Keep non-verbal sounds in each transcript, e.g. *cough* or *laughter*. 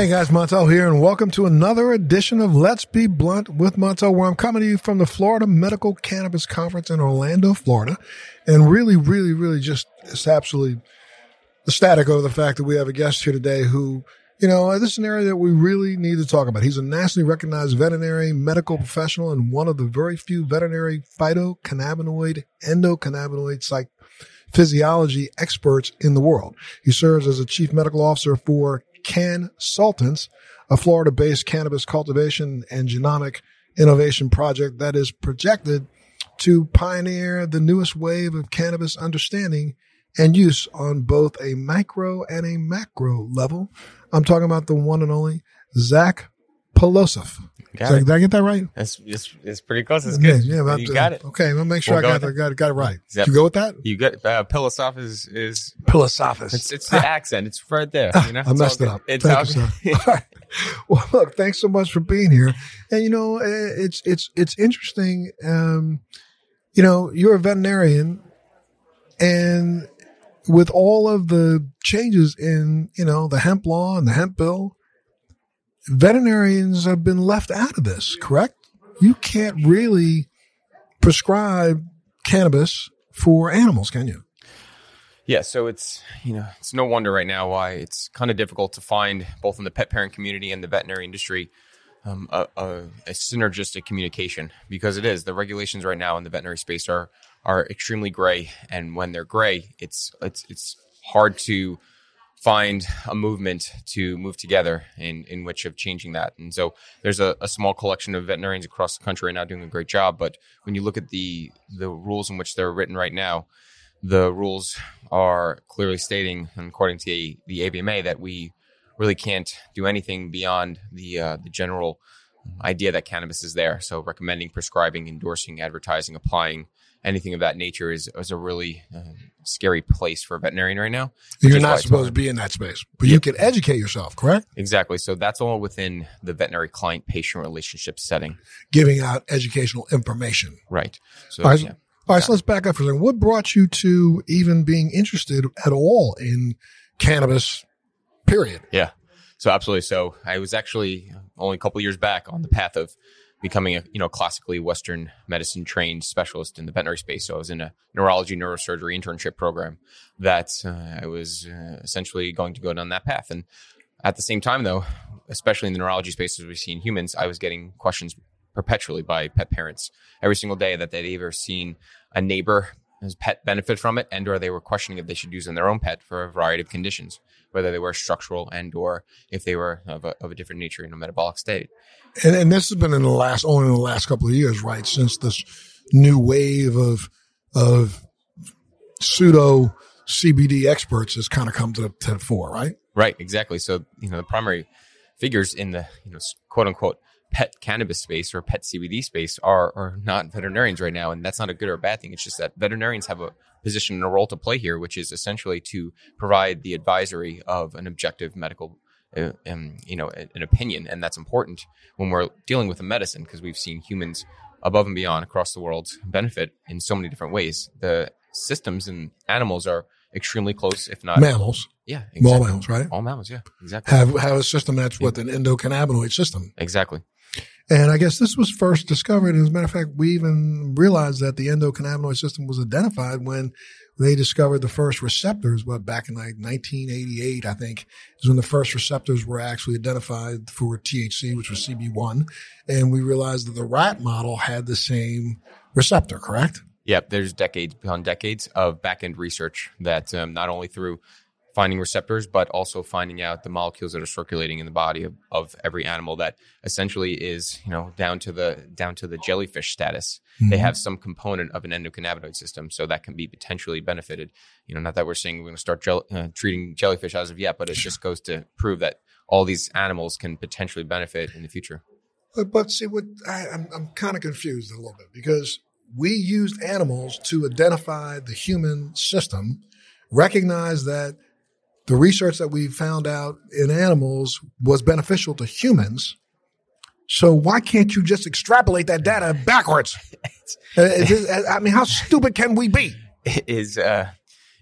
Hey guys, Montel here, and welcome to another edition of Let's Be Blunt with Montel, where I'm coming to you from the Florida Medical Cannabis Conference in Orlando, Florida. And really, really, really just it's absolutely ecstatic over the fact that we have a guest here today who, you know, uh, this is an area that we really need to talk about. He's a nationally recognized veterinary medical professional and one of the very few veterinary phytocannabinoid, endocannabinoid psych physiology experts in the world. He serves as a chief medical officer for CannSultants, a Florida based cannabis cultivation and genomic innovation project that is projected to pioneer the newest wave of cannabis understanding and use on both a micro and a macro level. I'm talking about the one and only Zach Pelosov. Got Did I- it. did I get that right? It's, it's, it's pretty close. It's good. yeah, about you to- got it. Okay, we'll make sure We'll I go got, got, it- got it right. Yep. You go with that? You got uh, Pilosoph is is Pilosophis. it's, it's the accent. It's right there. You know, *laughs* I It's messed it up. It's Thank all you. All right. Well, look, thanks so much for being here. And you know, eh, it's it's it's interesting. Um, you know, you're a veterinarian, and with all of the changes in you know the hemp law and the hemp bill, veterinarians have been left out of this. Correct? You can't really prescribe cannabis for animals, can you? Yeah, so it's you know it's no wonder right now why it's kind of difficult to find both in the pet parent community and the veterinary industry um, a, a, a synergistic communication because it is the regulations right now in the veterinary space are are extremely gray, and when they're gray, it's it's it's hard to find a movement to move together in in which of changing that. And so there's a, a small collection of veterinarians across the country right now doing a great job. But when you look at the the rules in which they're written right now, the rules are clearly stating, according to the, the AVMA, that we really can't do anything beyond the uh, the general idea that cannabis is there. So recommending, prescribing, endorsing, advertising, applying. Anything of that nature is, is a really uh, scary place for a veterinarian right now. You're not supposed to be in that space, but you can educate yourself, correct? Exactly. So that's all within the veterinary client patient relationship setting. Giving out educational information. Right. So, All right, yeah. All right, so let's back up for a second. What brought you to even being interested at all in cannabis? Period. Yeah. So absolutely. So I was actually only a couple years back on the path of becoming a you know classically Western medicine trained specialist in the veterinary space. So I was in a neurology neurosurgery internship program that uh, I was uh, essentially going to go down that path. And at the same time, though, especially in the neurology space as we see in humans, I was getting questions perpetually by pet parents every single day that they'd either seen a neighbor as pet benefit from it and or they were questioning if they should use in their own pet for a variety of conditions whether they were structural and or if they were of a, of a different nature in a metabolic state And, and this has been in the last, only in the last couple of years, right? Since this new wave of, of pseudo CBD experts has kind of come to the, to the fore, right? right exactly so you know the primary figures in the you know quote unquote pet cannabis space or pet CBD space are are not veterinarians right now and that's not a good or a bad thing it's just that veterinarians have a position and a role to play here which is essentially to provide the advisory of an objective medical uh, um, you know an opinion and that's important when we're dealing with a medicine because we've seen humans above and beyond across the world benefit in so many different ways the systems and animals are extremely close if not Mammals, yeah all exactly. mammals, right? all mammals yeah exactly Have, have a system that's with an endocannabinoid system. exactly And I guess this was first discovered. And as a matter of fact, we even realized that the endocannabinoid system was identified when they discovered the first receptors, what back in like 1988, I think, is when the first receptors were actually identified for THC, which was CB1. And we realized that the rat model had the same receptor, correct? Yep, there's decades beyond decades of back end research that um, not only through finding receptors, but also finding out the molecules that are circulating in the body of, of every animal that essentially is, you know, down to the down to the jellyfish status. They have some component of an endocannabinoid system, so that can be potentially benefited. You know, not that we're saying we're going to start gel- uh, treating jellyfish as of yet, but it just goes to prove that all these animals can potentially benefit in the future. But, but see, what I, I'm, I'm kind of confused a little bit because we used animals to identify the human system, recognize that the research that we found out in animals was beneficial to humans. So why can't you just extrapolate that data backwards? *laughs* It I mean, how stupid can we be? is uh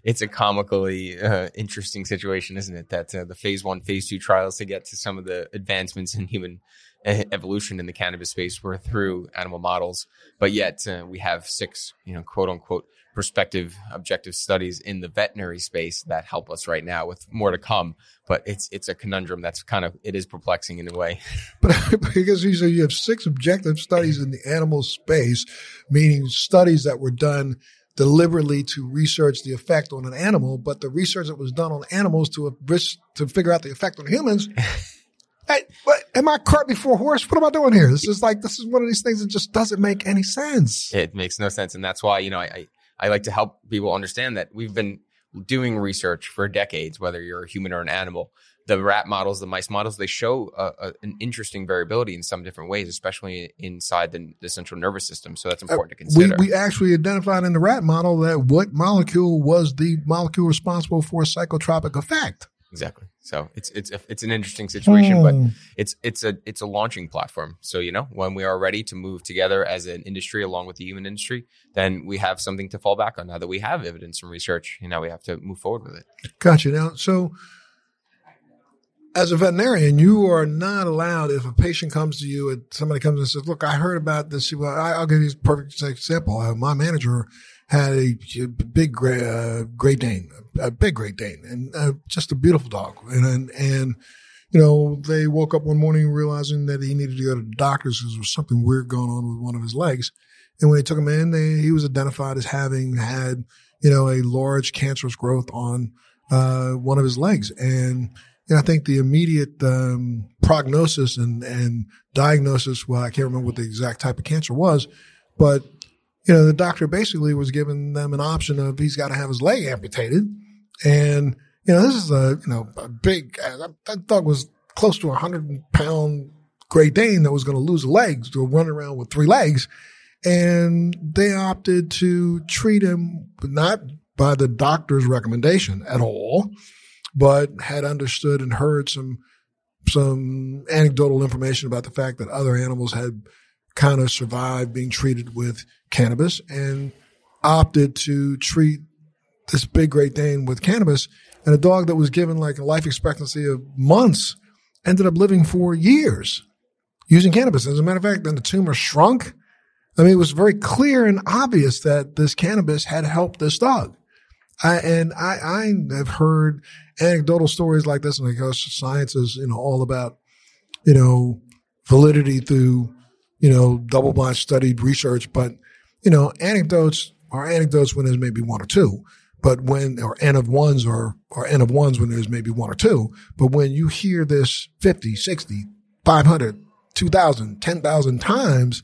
it's a comically uh, interesting situation, isn't it? That uh, the phase one, phase two trials to get to some of the advancements in human evolution in the cannabis space. Were through animal models, but yet uh, we have six, you know, quote unquote prospective objective studies in the veterinary space that help us right now with more to come. But it's it's a conundrum that's kind of it is perplexing in a way. *laughs* But because you say you have six objective studies in the animal space meaning studies that were done deliberately to research the effect on an animal but the research that was done on animals to risk to figure out the effect on humans *laughs* Hey, what, am I cart before horse? What am I doing here? This is like this is one of these things that just doesn't make any sense. It makes no sense, and that's why you know I, I like to help people understand that we've been doing research for decades, whether you're a human or an animal. The rat models, the mice models, they show a, a, an interesting variability in some different ways, especially inside the, the central nervous system. So that's uh, important uh, to consider. We, we actually identified in the rat model that what molecule was the molecule responsible for a psychotropic effect. Exactly. So it's it's it's an interesting situation, but hmm. it's it's a it's a launching platform. So you know, when we are ready to move together as an industry along with the human industry, then we have something to fall back on. Now that we have evidence from research, you know, we have to move forward with it. Gotcha. Now, so as a veterinarian, you are not allowed if a patient comes to you and somebody comes and says, "Look, I heard about this." Well, I'll give you a perfect example. Uh, my manager had a, big Great, uh, Great Dane, a big Great Dane, and uh, just a beautiful dog. And, and, and you know they woke up one morning realizing that he needed to go to the doctors because there was something weird going on with one of his legs. And when they took him in, they, he was identified as having had you know a large cancerous growth on uh, one of his legs, and you know, I think the immediate um, prognosis and and diagnosis. Well, I can't remember what the exact type of cancer was, but you know, the doctor basically was giving them an option of he's got to have his leg amputated. And, you know, this is a, you know, a big, that dog was close to a hundred pound Great Dane that was going to lose legs to run around with three legs. And they opted to treat him not by the doctor's recommendation at all, but had understood and heard some, some anecdotal information about the fact that other animals had kind of survived being treated with cannabis and opted to treat this big Great Dane with cannabis. And a dog that was given like a life expectancy of months ended up living for years using cannabis. As a matter of fact, then the tumor shrunk. I mean, it was very clear and obvious that this cannabis had helped this dog. I, and I, I have heard anecdotal stories like this, and because science is, you know, all about, you know, validity through, you know, double blind studied research. But you know, anecdotes are anecdotes when there's maybe one or two, but when, or N of ones or, or N of ones when there's maybe one or two. But when you hear this 50, 60, 500, 2,000, 10,000 times,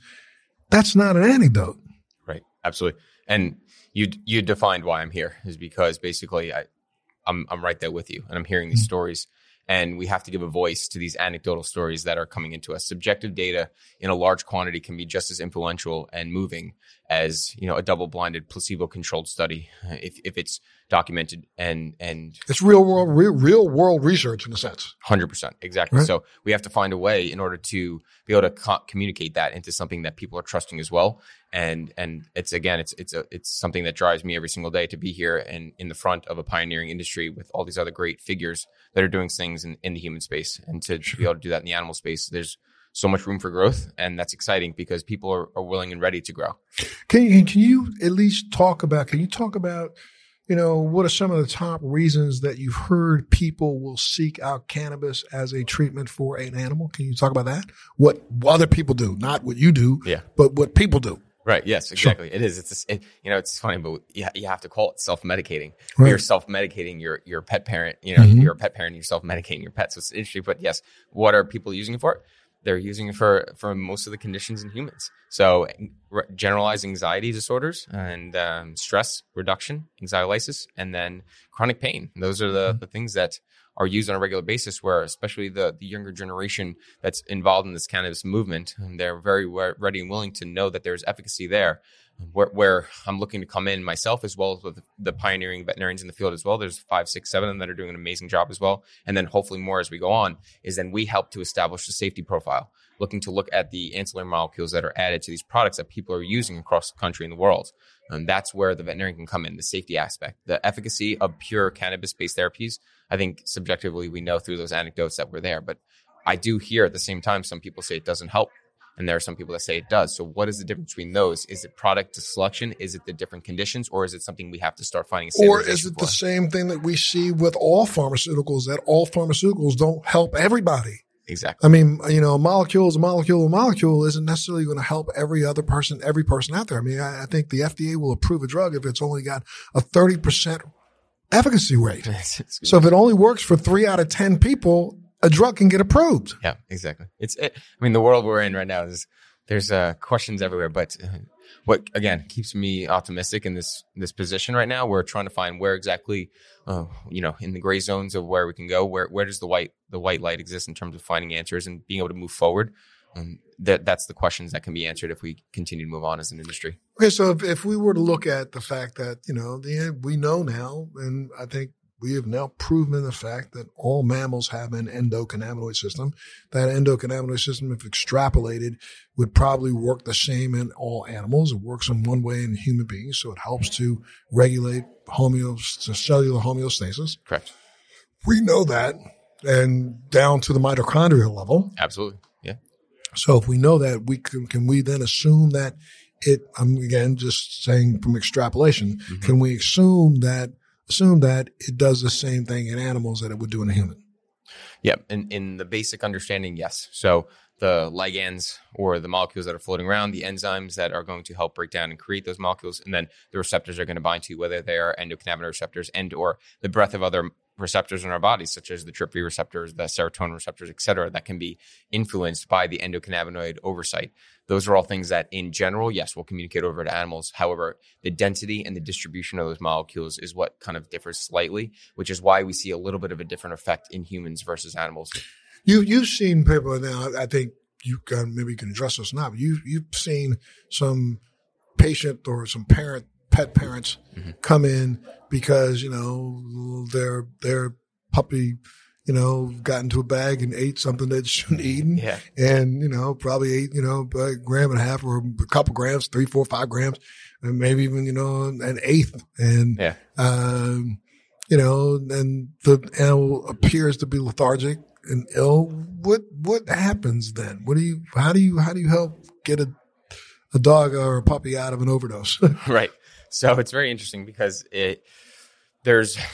that's not an anecdote. Right. Absolutely. And you, you defined why I'm here is because basically I, I'm, I'm right there with you and I'm hearing these mm-hmm. stories and we have to give a voice to these anecdotal stories that are coming into us. Subjective data in a large quantity can be just as influential and moving as you know a double-blinded, placebo-controlled study uh, if if it's documented and and it's real world real, real world research in a sense. Hundred percent, exactly. Right. So we have to find a way in order to be able to co- communicate that into something that people are trusting as well. And and it's again, it's it's a it's something that drives me every single day to be here and in the front of a pioneering industry with all these other great figures that are doing things in, in the human space and to be able to do that in the animal space. There's so much room for growth, and that's exciting because people are, are willing and ready to grow. Can you can you at least talk about? Can you talk about? You know, what are some of the top reasons that you've heard people will seek out cannabis as a treatment for an animal? Can you talk about that? What other people do, not what you do, yeah. but what people do. Right. Yes. Exactly. Sure. It is. It's. It, you know. It's funny, but you, you have to call it self medicating. Right. You're self medicating your your pet parent. You know, mm-hmm. you're a pet parent. You're self medicating your pet. So it's interesting. But yes, what are people using it for? They're using it for for most of the conditions in humans. So re- generalized anxiety disorders and um, stress reduction, anxiolysis, and then chronic pain. Those are the, mm-hmm. the things that are used on a regular basis where especially the, the younger generation that's involved in this cannabis movement and they're very ready and willing to know that there's efficacy there where, where I'm looking to come in myself as well as with the pioneering veterinarians in the field as well. There's five, six, seven of them that are doing an amazing job as well. And then hopefully more as we go on is then we help to establish the safety profile, looking to look at the ancillary molecules that are added to these products that people are using across the country and the world. And that's where the veterinarian can come in, the safety aspect, the efficacy of pure cannabis based therapies. I think subjectively we know through those anecdotes that were there, but I do hear at the same time some people say it doesn't help and there are some people that say it does. So, what is the difference between those? Is it product selection? Is it the different conditions, or is it something we have to start finding? or is it for? the same thing that we see with all pharmaceuticals? That all pharmaceuticals don't help everybody. Exactly. I mean, you know, a molecule is a molecule. A molecule isn't necessarily going to help every other person, every person out there. I mean, I, I think the FDA will approve a drug if it's only got a thirty percent efficacy rate. *laughs* so if it only works for three out of ten people, a drug can get approved. Yeah, exactly. It's, it, I mean, the world we're in right now is there's uh, questions everywhere, but uh, what again keeps me optimistic in this this position right now, we're trying to find where exactly, uh, you know, in the gray zones of where we can go. Where where does the white the white light exist in terms of finding answers and being able to move forward? Um, that that's the questions that can be answered if we continue to move on as an industry. Okay, so if, if we were to look at the fact that you know the we know now, and I think we have now proven the fact that all mammals have an endocannabinoid system. That endocannabinoid system, if extrapolated, would probably work the same in all animals. It works in one way in human beings, so it helps to regulate homeost- cellular homeostasis. Correct. We know that, and down to the mitochondrial level. Absolutely. Yeah. So if we know that, we can, can we then assume that it? I'm again just saying from extrapolation. Mm-hmm. Can we assume that assume that it does the same thing in animals that it would do in a human. Yeah, in, in the basic understanding, yes. So the ligands or the molecules that are floating around, the enzymes that are going to help break down and create those molecules, and then the receptors are going to bind to whether they are endocannabinoid receptors and or the breadth of other receptors in our bodies, such as the TRPV receptors, the serotonin receptors, et cetera, that can be influenced by the endocannabinoid oversight. Those are all things that, in general, yes, will communicate over to animals. However, the density and the distribution of those molecules is what kind of differs slightly, which is why we see a little bit of a different effect in humans versus animals. You you've seen people now. I think you can maybe you can address this now. But you you've seen some patient or some parent pet parents mm-hmm. come in because you know their their puppy you know, got into a bag and ate something that *laughs* shouldn't eaten. Yeah. And, you know, probably ate, you know, a gram and a half or a couple grams, three, four, five grams, and maybe even, you know, an eighth. And, yeah. um, you know, and the animal appears to be lethargic and ill. What, what happens then? What do you, how do you, how do you help get a, a dog or a puppy out of an overdose? *laughs* right. So it's very interesting because it there's *laughs*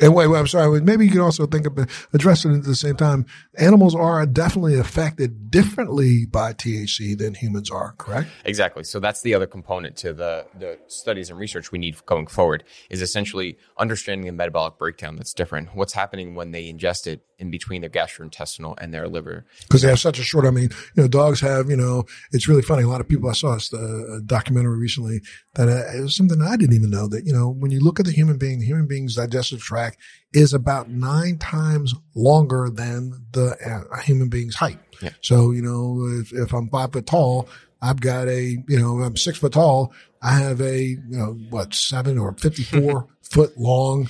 And wait, wait, I'm sorry. Maybe you can also think of addressing it at the same time. Animals are definitely affected differently by THC than humans are, correct? Exactly. So that's the other component to the, the studies and research we need going forward is essentially understanding the metabolic breakdown that's different. What's happening when they ingest it in between their gastrointestinal and their liver. Because they have such a short, I mean, you know, dogs have, you know, it's really funny. A lot of people, I saw a, a documentary recently that uh, it was something I didn't even know that, you know, when you look at the human being, the human being's digestive tract is about nine times longer than the uh, human being's height. Yeah. So, you know, if, if I'm five foot tall, I've got a, you know, I'm six foot tall. I have a, you know, what, seven or 54 *laughs* foot long,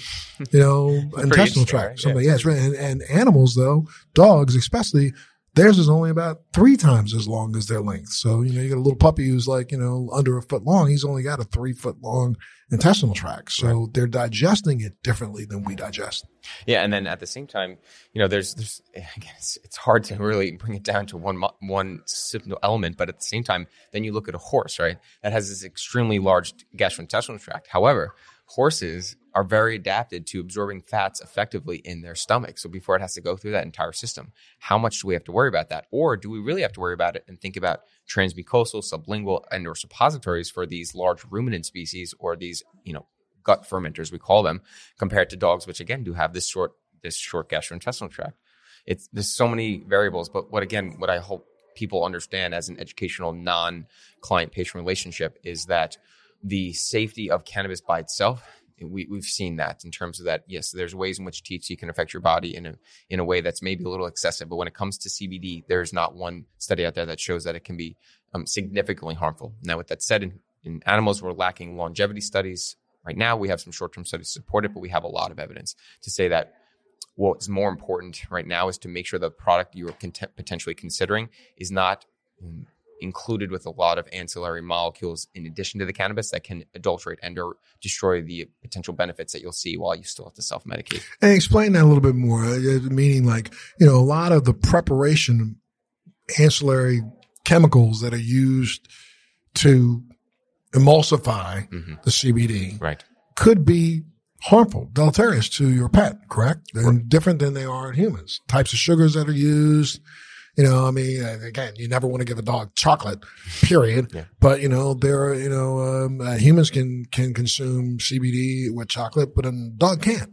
you know, intestinal tract. Something, yeah. yes, right. And, and animals though, dogs especially, theirs is only about three times as long as their length. So, you know, you got a little puppy who's like, you know, under a foot long. He's only got a three foot long intestinal tract. So right. they're digesting it differently than we digest. Yeah. And then at the same time, you know, there's, there's, *laughs* again, it's, it's hard to really bring it down to one, one simple element. But at the same time, then you look at a horse, right? That has this extremely large gastrointestinal tract. However, horses are very adapted to absorbing fats effectively in their stomach. So before it has to go through that entire system, how much do we have to worry about that? Or do we really have to worry about it and think about transmucosal, sublingual, and or suppositories for these large ruminant species or these, you know, gut fermenters we call them, compared to dogs, which again do have this short this short gastrointestinal tract. It's there's so many variables, but what again, what I hope people understand as an educational non-client patient relationship is that the safety of cannabis by itself we, we've seen that in terms of that yes there's ways in which THC can affect your body in a in a way that's maybe a little excessive but when it comes to CBD there's not one study out there that shows that it can be um, significantly harmful now with that said in animals, we're lacking longevity studies. Right now, we have some short term studies to support it, but we have a lot of evidence to say that what's more important right now is to make sure the product you are cont- potentially considering is not mm, included with a lot of ancillary molecules in addition to the cannabis that can adulterate and or destroy the potential benefits that you'll see while you still have to self medicate. And explain that a little bit more, uh, meaning like, you know, a lot of the preparation ancillary chemicals that are used to emulsify mm-hmm. the CBD right. could be harmful, deleterious to your pet, correct? And different than they are in humans. Types of sugars that are used, you know, I mean, again, you never want to give a dog chocolate, period. yeah. But you know, there are, you know, um, uh, humans can can consume CBD with chocolate, but a dog can't.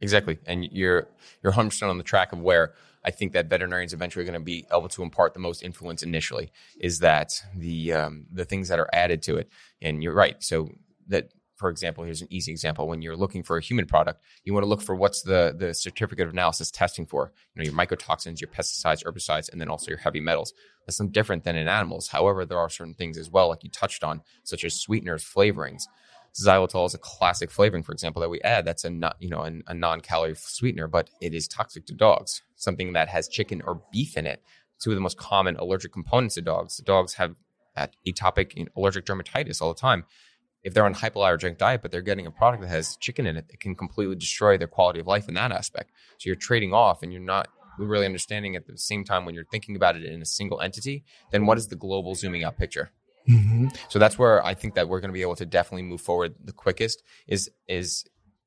Exactly, and you're you're 100 percent on the track of where I think that veterinarians eventually are going to be able to impart the most influence initially. Is that the um, the things that are added to it? And you're right. So that for example, here's an easy example. When you're looking for a human product, you want to look for what's the, the certificate of analysis testing for, you know, your mycotoxins, your pesticides, herbicides, and then also your heavy metals. That's some different than in animals. However, there are certain things as well, like you touched on, such as sweeteners, flavorings. Xylitol is a classic flavoring, for example, that we add. That's a not, you know, a, a non-calorie sweetener, but it is toxic to dogs. Something that has chicken or beef in it. Two of the most common allergic components to dogs. Dogs have atopic allergic dermatitis all the time if they're on a hypoallergenic diet, but they're getting a product that has chicken in it, it can completely destroy their quality of life in that aspect. So you're trading off and you're not really understanding at the same time when you're thinking about it in a single entity, then what is the global zooming out picture? Mm-hmm. So that's where I think that we're going to be able to definitely move forward the quickest is is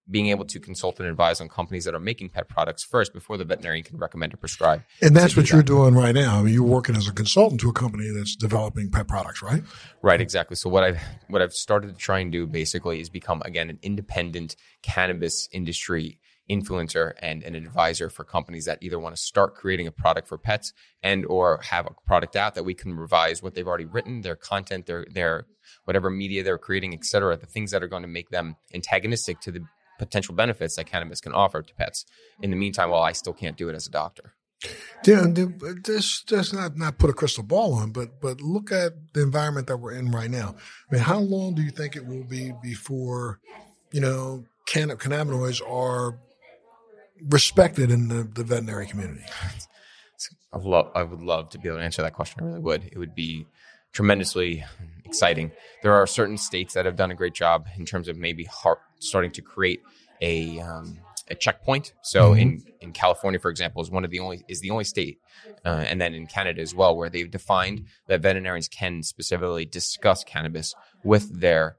being able to consult and advise on companies that are making pet products first before the veterinarian can recommend or prescribe. And that's what you're doing right now. I mean, you're working as a consultant to a company that's developing pet products, right? Right, exactly. So what I've what I've started to try and do basically is become again an independent cannabis industry influencer and an advisor for companies that either want to start creating a product for pets and or have a product out that we can revise what they've already written, their content, their their whatever media they're creating, et cetera, the things that are going to make them antagonistic to the potential benefits that cannabis can offer to pets. In the meantime, while I still can't do it as a doctor. Yeah, just just not not put a crystal ball on, but but look at the environment that we're in right now. I mean, how long do you think it will be before, you know, can, cannabinoids are respected in the, the veterinary community? I love, I would love to be able to answer that question. I really would. It would be tremendously exciting. There are certain states that have done a great job in terms of maybe heart, starting to create a um, a checkpoint. So mm-hmm. in in California, for example, is one of the only is the only state, uh, and then in Canada as well, where they've defined that veterinarians can specifically discuss cannabis with their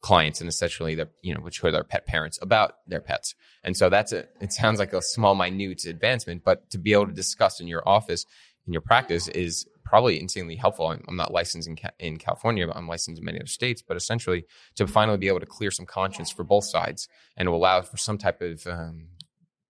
clients and essentially the you know which are their pet parents about their pets and so that's a it sounds like a small minute advancement but to be able to discuss in your office in your practice is probably insanely helpful. I'm, I'm not licensed in, in California, but I'm licensed in many other states. But essentially, to finally be able to clear some conscience for both sides and to allow for some type of um,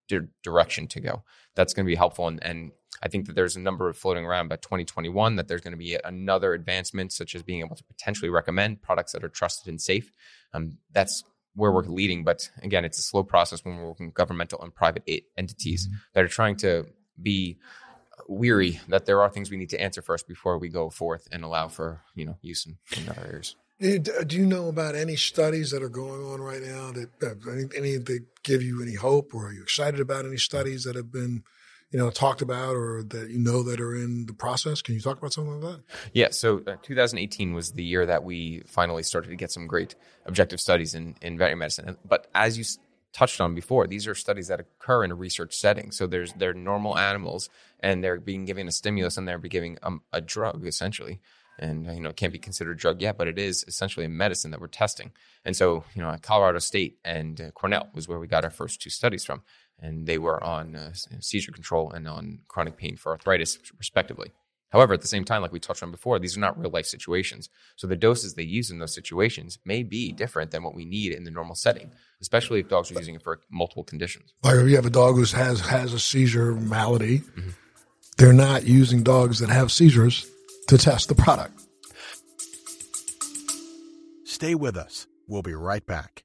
di- direction to go, that's going to be helpful. And, and I think that there's a number of floating around by 2021 that there's going to be another advancement, such as being able to potentially recommend products that are trusted and safe. Um, that's where we're leading. But again, it's a slow process when we're working with governmental and private entities mm-hmm. that are trying to be weary that there are things we need to answer first before we go forth and allow for you know use in, in other areas. Do you know about any studies that are going on right now that any, any that give you any hope, or are you excited about any studies that have been, you know, talked about or that you know that are in the process? Can you talk about something like that? Yeah. So uh, 2018 was the year that we finally started to get some great objective studies in in veterinary medicine. But as you touched on before, these are studies that occur in a research setting. So there's they're normal animals, and they're being given a stimulus, and they're being given um, a drug essentially. And you know, it can't be considered a drug yet, but it is essentially a medicine that we're testing. And so, you know, Colorado State and uh, Cornell was where we got our first two studies from, and they were on uh, seizure control and on chronic pain for arthritis, respectively. However, at the same time, like we touched on before, these are not real life situations. So the doses they use in those situations may be different than what we need in the normal setting, especially if dogs are using it for multiple conditions. Like if you have a dog who has has a seizure malady, mm-hmm. they're not using dogs that have seizures to test the product. Stay with us. We'll be right back.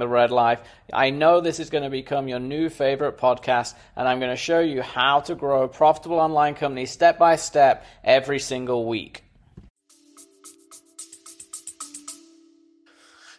the Red Life. I know this is going to become your new favorite podcast, and I'm going to show you how to grow a profitable online company step by step every single week.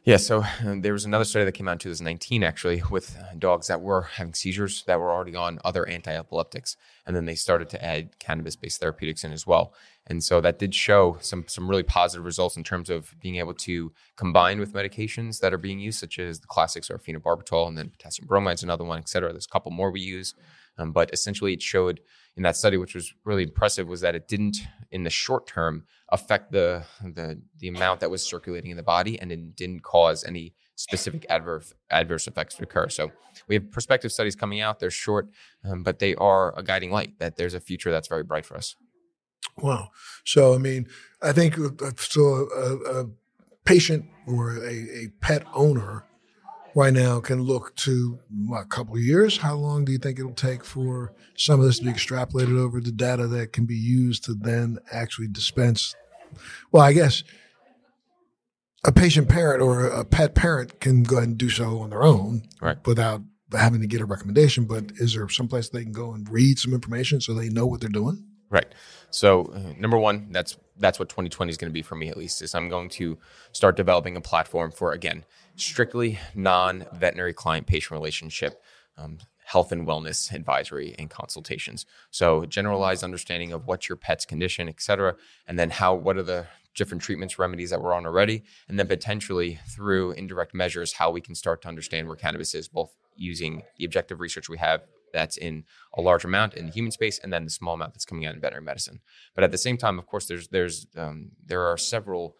Yeah, so uh, there was another study that came out in 2019 actually with dogs that were having seizures that were already on other anti epileptics. And then they started to add cannabis based therapeutics in as well. And so that did show some, some really positive results in terms of being able to combine with medications that are being used, such as the classics are phenobarbital and then potassium bromide is another one, et cetera. There's a couple more we use. Um, but essentially, it showed in that study, which was really impressive, was that it didn't, in the short term, affect the the the amount that was circulating in the body, and it didn't cause any specific adverse adverse effects occur. So we have prospective studies coming out. They're short, um, but they are a guiding light that there's a future that's very bright for us. Wow. So I mean, I think uh, so. A, a patient or a, a pet owner right now can look to what, a couple years. How long do you think it'll take for some of this to be extrapolated over the data that can be used to then actually dispense? Well, I guess a patient parent or a pet parent can go ahead and do so on their own right. without having to get a recommendation. But is there some place they can go and read some information so they know what they're doing? Right. So uh, number one, that's that's what 2020 is going to be for me at least. Is I'm going to start developing a platform for again strictly non-veterinary client-patient relationship. Um, health and wellness advisory and consultations. So generalized understanding of what's your pet's condition, et cetera, and then how what are the different treatments, remedies that we're on already, and then potentially through indirect measures, how we can start to understand where cannabis is, both using the objective research we have that's in a large amount in the human space, and then the small amount that's coming out in veterinary medicine. But at the same time, of course, there's there's um, there are several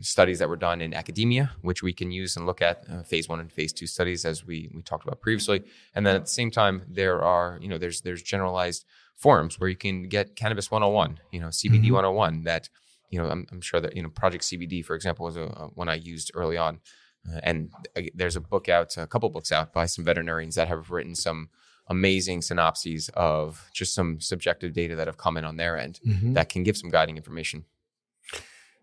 studies that were done in academia, which we can use and look at uh, phase one and phase two studies, as we we talked about previously. And then at the same time, there are you know there's there's generalized forums where you can get cannabis 101, you know CBD mm-hmm. 101. That you know I'm, I'm, sure that you know Project CBD, for example, was a, a one I used early on. Uh, and there's a book out, a couple books out by some veterinarians that have written some amazing synopses of just some subjective data that have come in on their end mm-hmm. that can give some guiding information.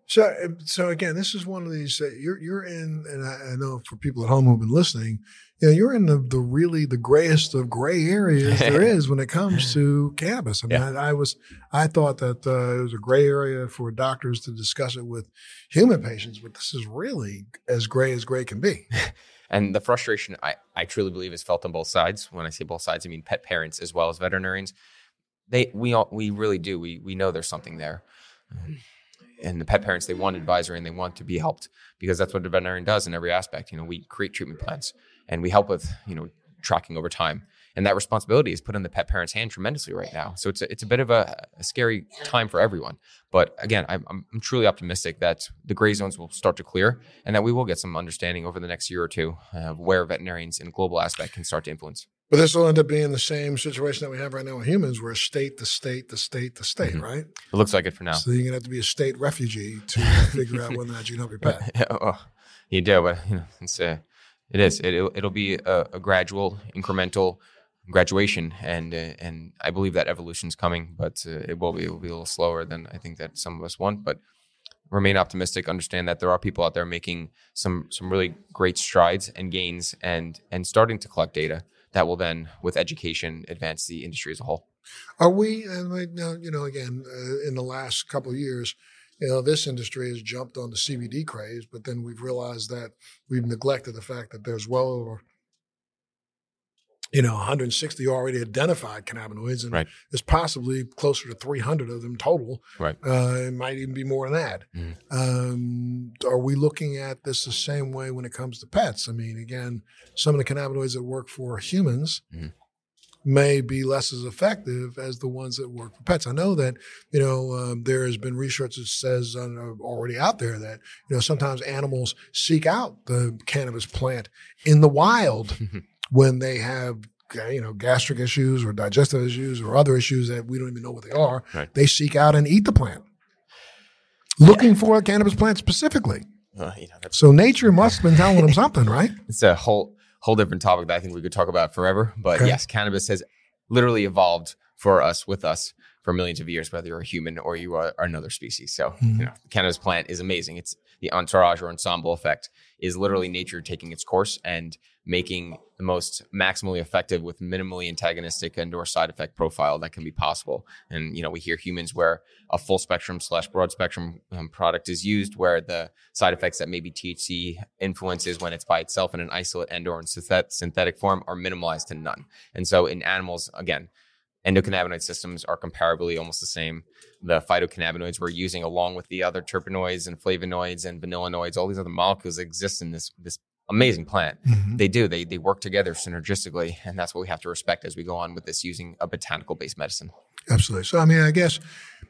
So, so again, this is one of these uh, you're you're in, and I, I, know for people at home who've been listening, you know, you're in the the really the grayest of gray areas there *laughs* is when it comes to cannabis. I mean, yeah. I, I, was I thought that uh, it was a gray area for doctors to discuss it with human patients, but this is really as gray as gray can be. *laughs* And the frustration I, I truly believe is felt on both sides. When I say both sides, I mean pet parents as well as veterinarians. They we all we really do. We we know there's something there. *clears throat* And the pet parents, they want advisory and they want to be helped because that's what a veterinarian does in every aspect. You know, we create treatment plans and we help with, you know, tracking over time and that responsibility is put in the pet parent's hand tremendously right now. So it's a, it's a bit of a, a scary time for everyone. But again, I'm, I'm, truly optimistic that the gray zones will start to clear and that we will get some understanding over the next year or two of where veterinarians in a global aspect can start to influence. But this will end up being the same situation that we have right now with humans, where state to state to state to state, mm-hmm. right? It looks like it for now. So you're gonna have to be a state refugee to *laughs* figure out whether or not you can help your pet. yeah, well, you do, but you know, it's a, it is. It, it'll be a, a gradual, incremental graduation, and uh, and I believe that evolution is coming, but uh, it will be it will be a little slower than I think that some of us want. But remain optimistic. Understand that there are people out there making some some really great strides and gains, and and starting to collect data that will then, with education, advance the industry as a whole. Are we? And right now, you know, again, uh, in the last couple of years, you know, this industry has jumped on the CBD craze, but then we've realized that we've neglected the fact that there's well over you know 160 already identified cannabinoids, and right. there's possibly closer to 300 of them total. Right. Uh, it might even be more than that. Mm. Um, are we looking at this the same way when it comes to pets? I mean, again, some of the cannabinoids that work for humans. Mm. may be less as effective as the ones that work for pets. I know that you know um, there has been research that says uh, already out there that you know sometimes animals seek out the cannabis plant in the wild *laughs* when they have you know gastric issues or digestive issues or other issues that we don't even know what they are. Right. They seek out and eat the plant, looking for a cannabis plant specifically. Uh, you know, So nature must have been telling them something, right? *laughs* it's a whole whole different topic that I think we could talk about forever. But Okay. yes, cannabis has literally evolved for us with us for millions of years, whether you're a human or you are, are another species. So Mhm. you know, the cannabis plant is amazing. It's the entourage or ensemble effect is literally nature taking its course and making the most maximally effective with minimally antagonistic and or side effect profile that can be possible. And you know, we hear humans where a full spectrum slash broad spectrum um, product is used, where the side effects that maybe THC influences when it's by itself in an isolate and or in synthet- synthetic form are minimalized to none. And so in animals, again, endocannabinoid systems are comparably almost the same. The phytocannabinoids we're using, along with the other terpenoids and flavonoids and vanillinoids, all these other molecules exist in this this amazing plant. They do. They they work together synergistically, and that's what we have to respect as we go on with this using a botanical based medicine. Absolutely. So, I mean, I guess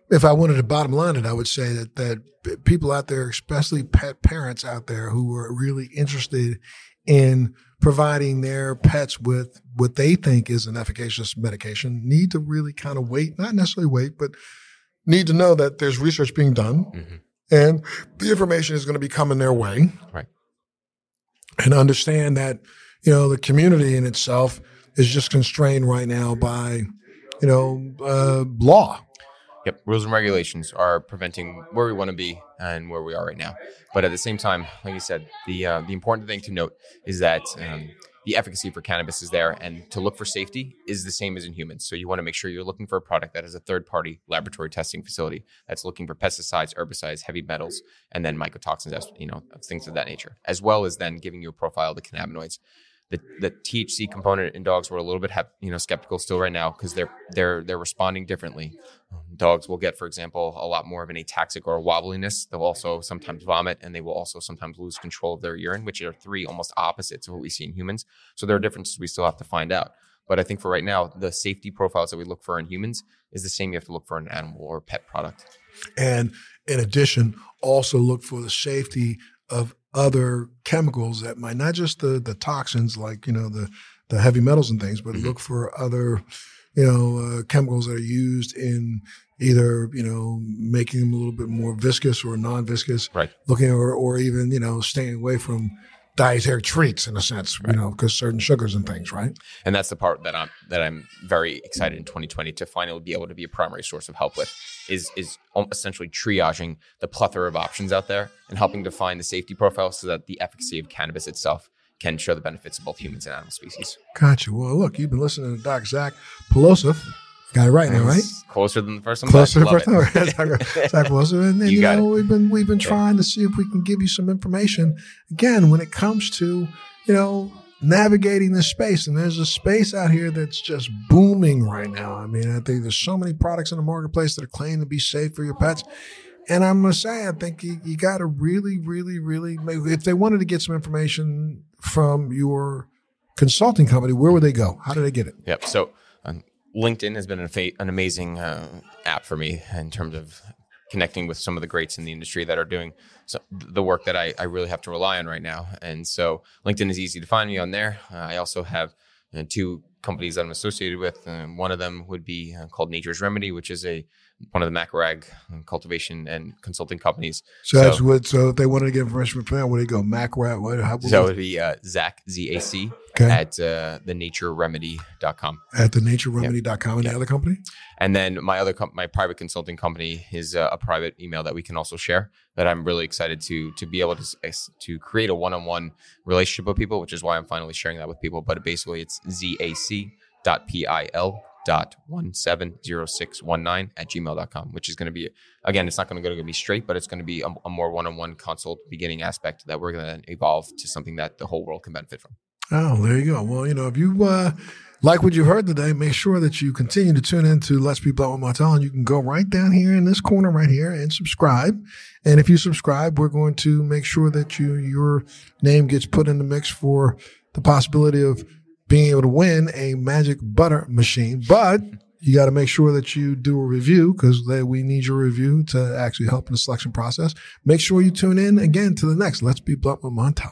if I wanted to bottom line it, I would say that that people out there, especially pet parents out there, who are really interested in providing their pets with what they think is an efficacious medication, need to really kind of wait, not necessarily wait, but need to know that there's research being done Mhm. and the information is going to be coming their way. Right. And understand that, you know, the community in itself is just constrained right now by, you know, uh, law. Yep, rules and regulations are preventing where we want to be and where we are right now. But at the same time, like you said, the uh, the important thing to note is that um, the efficacy for cannabis is there, and to look for safety is the same as in humans. So you want to make sure you're looking for a product that has a third party laboratory testing facility that's looking for pesticides, herbicides, heavy metals, and then mycotoxins, you know, things of that nature, as well as then giving you a profile of the cannabinoids the, the THC component in dogs we're a little bit hep, you know skeptical still right now because they're they're they're responding differently. Um, dogs will get, for example, a lot more of an ataxic or a wobbliness. They'll also sometimes vomit, and they will also sometimes lose control of their urine, which are three almost opposites of what we see in humans. So there are differences we still have to find out. But I think for right now, the safety profiles that we look for in humans is the same you have to look for in an animal or pet product. And in addition, also look for the safety of other chemicals that might not just the the toxins like you know the the heavy metals and things, but Mhm. look for other you know uh, chemicals that are used in either you know making them a little bit more viscous or non-viscous, Right. Looking or or even you know staying away from dietary treats in a sense, you know, because certain sugars and things, right? and that's the part that I'm that I'm very excited in 2020 to finally be able to be a primary source of help with is is essentially triaging the plethora of options out there and helping to find the safety profile so that the efficacy of cannabis itself can show the benefits of both humans and animal species. Gotcha. Well, look, you've been listening to Doc Zach Pelosif. Got it right now, right? Closer than the first one. Close to *laughs* *laughs* the first I love time. it. Zach Wilson. And, and, You you, know, we've been we've been trying to see if we can give you some information again when it comes to, you know, navigating this space. And there's a space out here that's just booming right now. I mean, I think there's so many products in the marketplace that are claiming to be safe for your pets. And I'm gonna say, I think you, you got to really, really, really, if they wanted to get some information from your consulting company, where would they go? How do they get it? Yep. So LinkedIn has been an, an amazing uh, app for me in terms of connecting with some of the greats in the industry that are doing so, the work that I, I really have to rely on right now. And so LinkedIn is easy to find me on there. Uh, I also have uh, two companies that I'm associated with. One of them would be uh, called Nature's Remedy, which is a one of the Macarag cultivation and consulting companies. So, So- that's what. So if they wanted to get information from them, where they go? MacRat. What? How, So it would be uh, Zach Z A C Okay. at uh, thenatureremedy.com. at the natureremedy.com and Yeah. the other company. And then my other my private consulting company is uh, a private email that we can also share that I'm really excited to to be able to to create a one-on-one relationship with people, which is why I'm finally sharing that with people. But basically, it's Z A C dot one seven zero six one nine at gmail.com which is going to be again it's not going to be straight but it's going to be a, a more one-on-one consult beginning aspect that we're going to evolve to something that the whole world can benefit from Oh, there you go. Well, you know, if you uh, like what you've heard today, make sure that you continue to tune in to Let's Be Blunt with Montel, and you can go right down here in this corner right here and subscribe. And if you subscribe, we're going to make sure that you your name gets put in the mix for the possibility of being able to win a magic butter machine. But you got to make sure that you do a review because we need your review to actually help in the selection process. Make sure you tune in again to the next Let's Be Blunt with Montel.